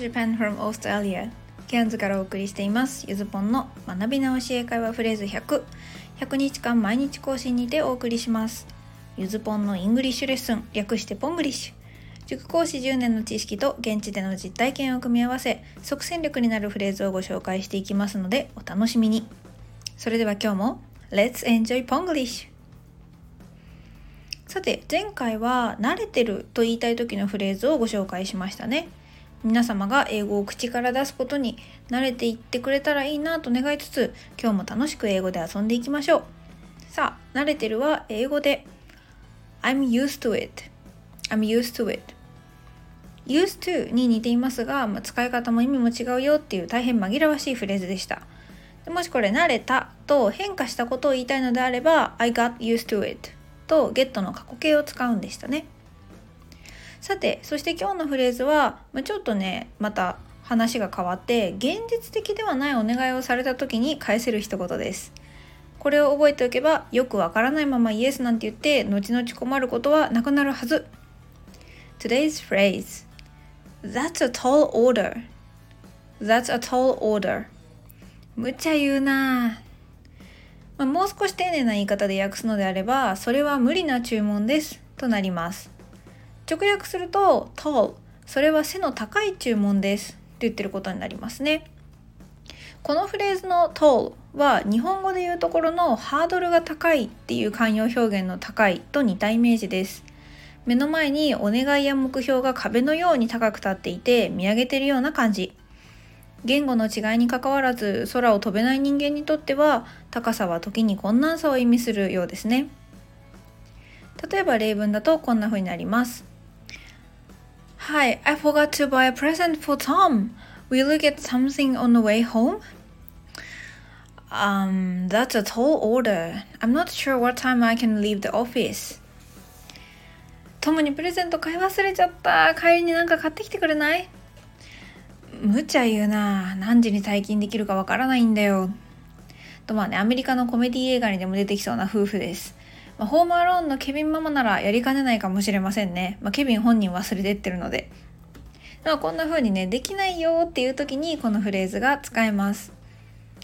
Japan from Australia ケアンズからお送りしています。ゆずぽんの学び直し英会話フレーズ100 100日間毎日更新にてお送りします。ゆずぽんの English lesson 略してポングリッシュ。塾講師10年の知識と現地での実体験を組み合わせ即戦力になるフレーズをご紹介していきますのでお楽しみに。それでは今日も Let's enjoy Ponglish! さて前回は慣れてると言いたい時のフレーズをご紹介しましたね。皆様が英語を口から出すことに慣れていってくれたらいいなと願いつつ今日も楽しく英語で遊んでいきましょう。さあ慣れてるは英語で。I'm used to it. I'm used to it. Used to に似ていますが、まあ、使い方も意味も違うよっていう大変紛らわしいフレーズでした。もしこれ慣れたと変化したことを言いたいのであれば I got used to it と get の過去形を使うんでしたね。さて、そして今日のフレーズは、まちょっとね、また話が変わって、現実的ではないお願いをされた時に返せる一言です。これを覚えておけば、よくわからないままイエスなんて言って、後々困ることはなくなるはず。Today's phrase That's a tall order. That's a tall order. 無茶言うな。まあ、もう少し丁寧な言い方で訳すのであれば、それは無理な注文ですとなります。直訳すると、tall、それは背の高い注文ですと言ってることになりますね。このフレーズの tall は日本語で言うところのハードルが高いっていう慣用表現の高いと似たイメージです。目の前にお願いや目標が壁のように高く立っていて見上げてるような感じ。言語の違いにかかわらず空を飛べない人間にとっては高さは時に困難さを意味するようですね例えば例文だとこんな風になります Hi, I forgot to buy a present for Tom. Will you get something on the way home? Um, that's a tall order. I'm not sure what time I can leave the office. トムにプレゼント買い忘れちゃった。帰りになんか買ってきてくれない無茶言うな何時に退勤できるかわからないんだよ。とまあね、アメリカのコメディ映画にでも出てきそうな夫婦です。まあ、ホームアローンのケビンママならやりかねないかもしれませんね。まあ、ケビン本人忘れてってるので。まあ、こんな風にね、できないよっていう時にこのフレーズが使えます。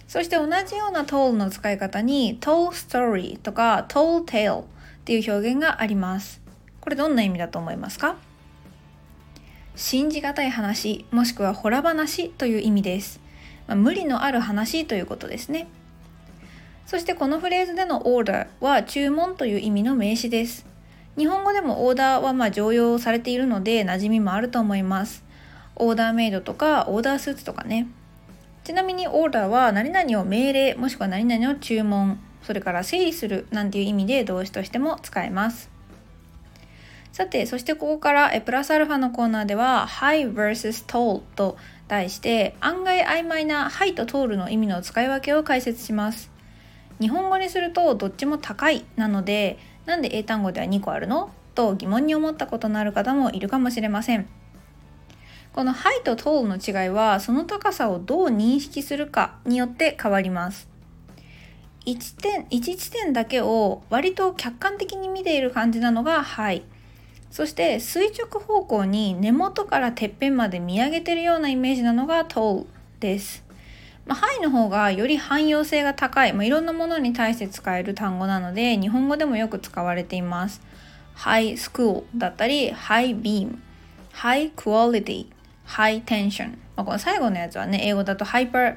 そして同じような told の使い方に told story とか told tale っていう表現があります。これどんな意味だと思いますか？信じがたい話もしくはほら話という意味です、まあ、無理のある話ということですねそしてこのフレーズでのオーダーは注文という意味の名詞です。日本語でもオーダーはま常用されているので馴染みもあると思います。オーダーメイドとかオーダースーツとかね。ちなみにオーダーは何々を命令もしくは何々を注文それから整理するなんていう意味で動詞としても使えます。さて、そしてここからえプラスアルファのコーナーでは high vs tall と題して案外曖昧な high と tall の意味の使い分けを解説します。日本語にするとどっちも高いなのでなんで英単語では2個あるの？と疑問に思ったことのある方もいるかもしれません。この high と tall の違いはその高さをどう認識するかによって変わります。1点1地点だけを割と客観的に見ている感じなのが high。そして垂直方向に根元からてっぺんまで見上げてるようなイメージなのが tall です。まあ、ハイの方がより汎用性が高い、まあ、いろんなものに対して使える単語なので日本語でもよく使われています。high school だったり high beam、high quality、high tension、まあ、この最後のやつはね英語だと hyper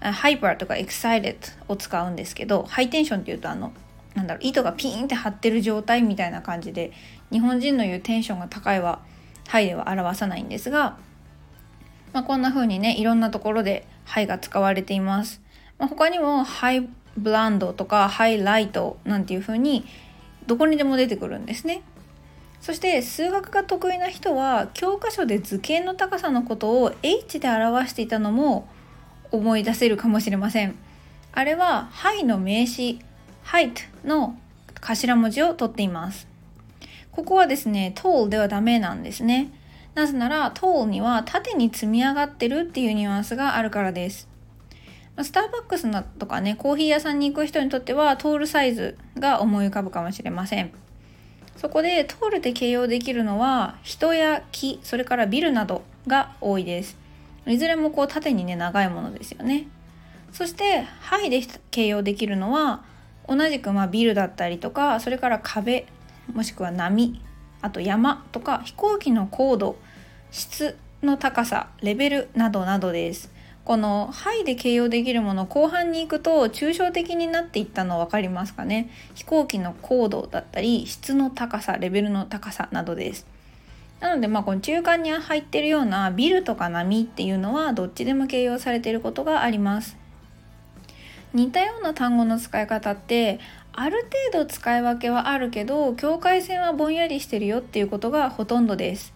ハイパーとか excited を使うんですけどハイテンションっていうとあのなんだろう糸がピーンって張ってる状態みたいな感じで日本人の言うテンションが高いは「はい」では表さないんですが、まあ、こんな風にねいろんなところで「はい」が使われています。まあ、他にも「ハイブランド」とか「ハイライト」なんていう風にどこにでも出てくるんですね。そして数学が得意な人は教科書で図形の高さのことを h で表していたのも思い出せるかもしれません。あれは「はい」の名詞 height の頭文字を取っています。ここはですね、tall ではダメなんですね。なぜなら、tall には縦に積み上がってるっていうニュアンスがあるからです。スターバックスとかね、コーヒー屋さんに行く人にとっては、トールサイズが思い浮かぶかもしれません。そこで、トールで形容できるのは、人や木、それからビルなどが多いです。いずれもこう縦にね長いものですよねそして「はい」で形容できるのは同じくまビルだったりとかそれから壁もしくは波あと山とか飛行機の高度質の高さレベルなどなどです。この「はい」で形容できるもの後半に行くと抽象的になっていったの分かりますかね？飛行機の高度だったり質の高さレベルの高さなどです。なのでまあこの中間に入ってるようなビルとか波っていうのはどっちでも形容されていることがあります。似たような単語の使い方ってある程度使い分けはあるけど境界線はぼんやりしてるよっていうことがほとんどです、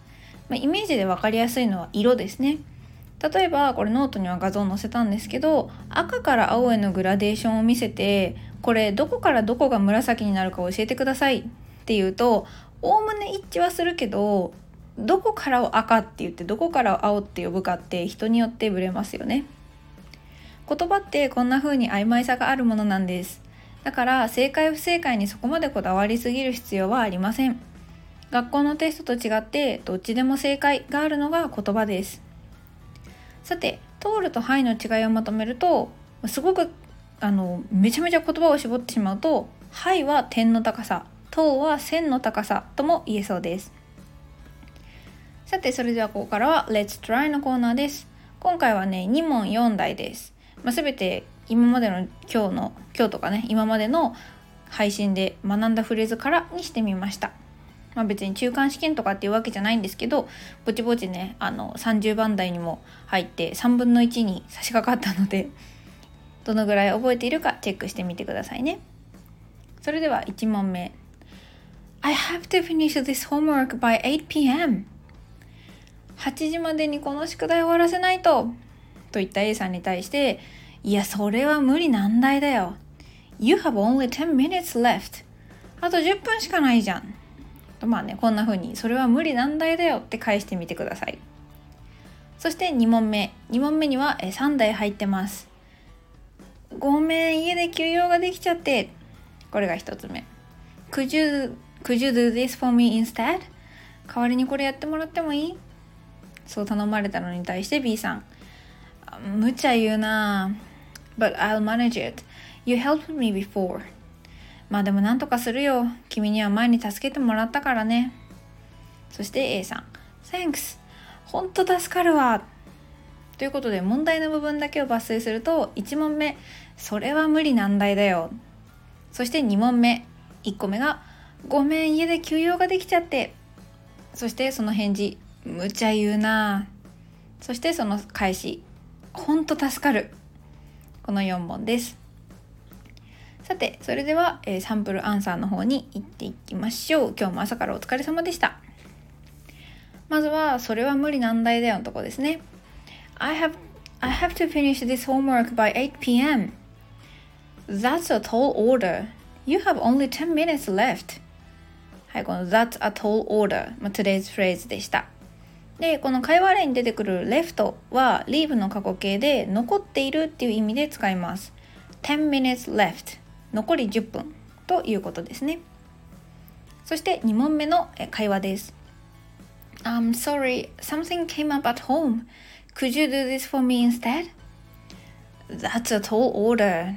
まあ、イメージで分かりやすいのは色ですね。例えばこれノートには画像載せたんですけど赤から青へのグラデーションを見せてこれどこからどこが紫になるか教えてくださいっていうとおおむね一致はするけどどこからを赤って言ってどこからを青って呼ぶかって人によってブレますよね。言葉ってこんな風に曖昧さがあるものなんです。だから正解不正解にそこまでこだわりすぎる必要はありません。学校のテストと違ってどっちでも正解があるのが言葉です。さて通るとはいの違いをまとめるとすごくあのめちゃめちゃ言葉を絞ってしまうとはいは点の高さ等は線の高さとも言えそうです。さてそれではここからは Let's Try のコーナーです。今回はね2問4題です。まあ、全て今までの今日の今日とかね今までの配信で学んだフレーズからにしてみました。まあ、別に中間試験とかっていうわけじゃないんですけどぼちぼちねあの30番台にも入って3分の1に差し掛かったのでどのぐらい覚えているかチェックしてみてくださいね。それでは1問目 I have to finish this homework by 8pm 8時までにこの宿題終わらせないとと言った A さんに対して、いや、それは無理難題だよ。You have only 10 minutes left. あと10分しかないじゃん。とまあね、こんな風に、それは無理難題だよって返してみてください。そして2問目。2問目には3台入ってます。ごめん、家で休養ができちゃって。これが1つ目。Could you, could you do this for me instead? 代わりにこれやってもらってもいい？そう頼まれたのに対して B さん。無茶言うな But I'll manage it. You helped me before. まあでもなんとかするよ。君には前に助けてもらったからね。そして A さん。Thanks. ほんと助かるわ。ということで問題の部分だけを抜粋すると1問目それは無理難題だよそして2問目1個目がごめん家で休養ができちゃってそしてその返事無茶言うなそしてその返しほんと助かるこの4本ですさてそれでは、えー、サンプルアンサーの方に行っていきましょう今日も朝からお疲れ様でしたまずはそれは無理難題だよのとこですね I have I have to finish this homework by 8 p.m. That's a tall order. You have only 10 minutes left. はい、この That's a tall order、まあ、today's phrase でした。でこの会話例に出てくる left は leave の過去形で残っているっていう意味で使います。10 minutes left 残り10分ということですね。そして2問目の会話です。I'm sorry, something came up at home. Could you do this for me instead? That's a tall order.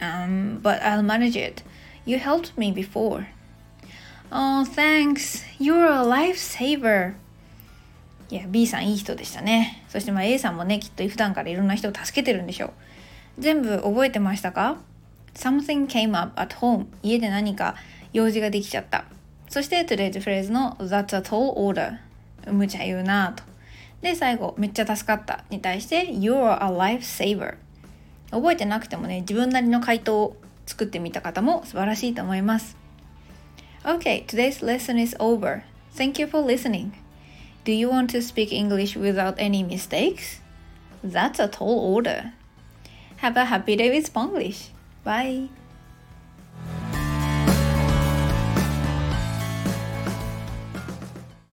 Um, but I'll manage it. You helped me before. Oh, thanks. You're a lifesaver. いや B さんいい人でしたねそしてまあ A さんもねきっと普段からいろんな人を助けてるんでしょう全部覚えてましたか Something came up at home 家で何か用事ができちゃったそして today's phrase の That's a tall order 無茶言うなとで最後めっちゃ助かったに対して You're a lifesaver 覚えてなくてもね自分なりの回答を作ってみた方も素晴らしいと思います Okay, today's lesson is over. Thank you for listening. Do you want to speak English without any mistakes? That's a tall order. Have a happy day with Spanglish. Bye.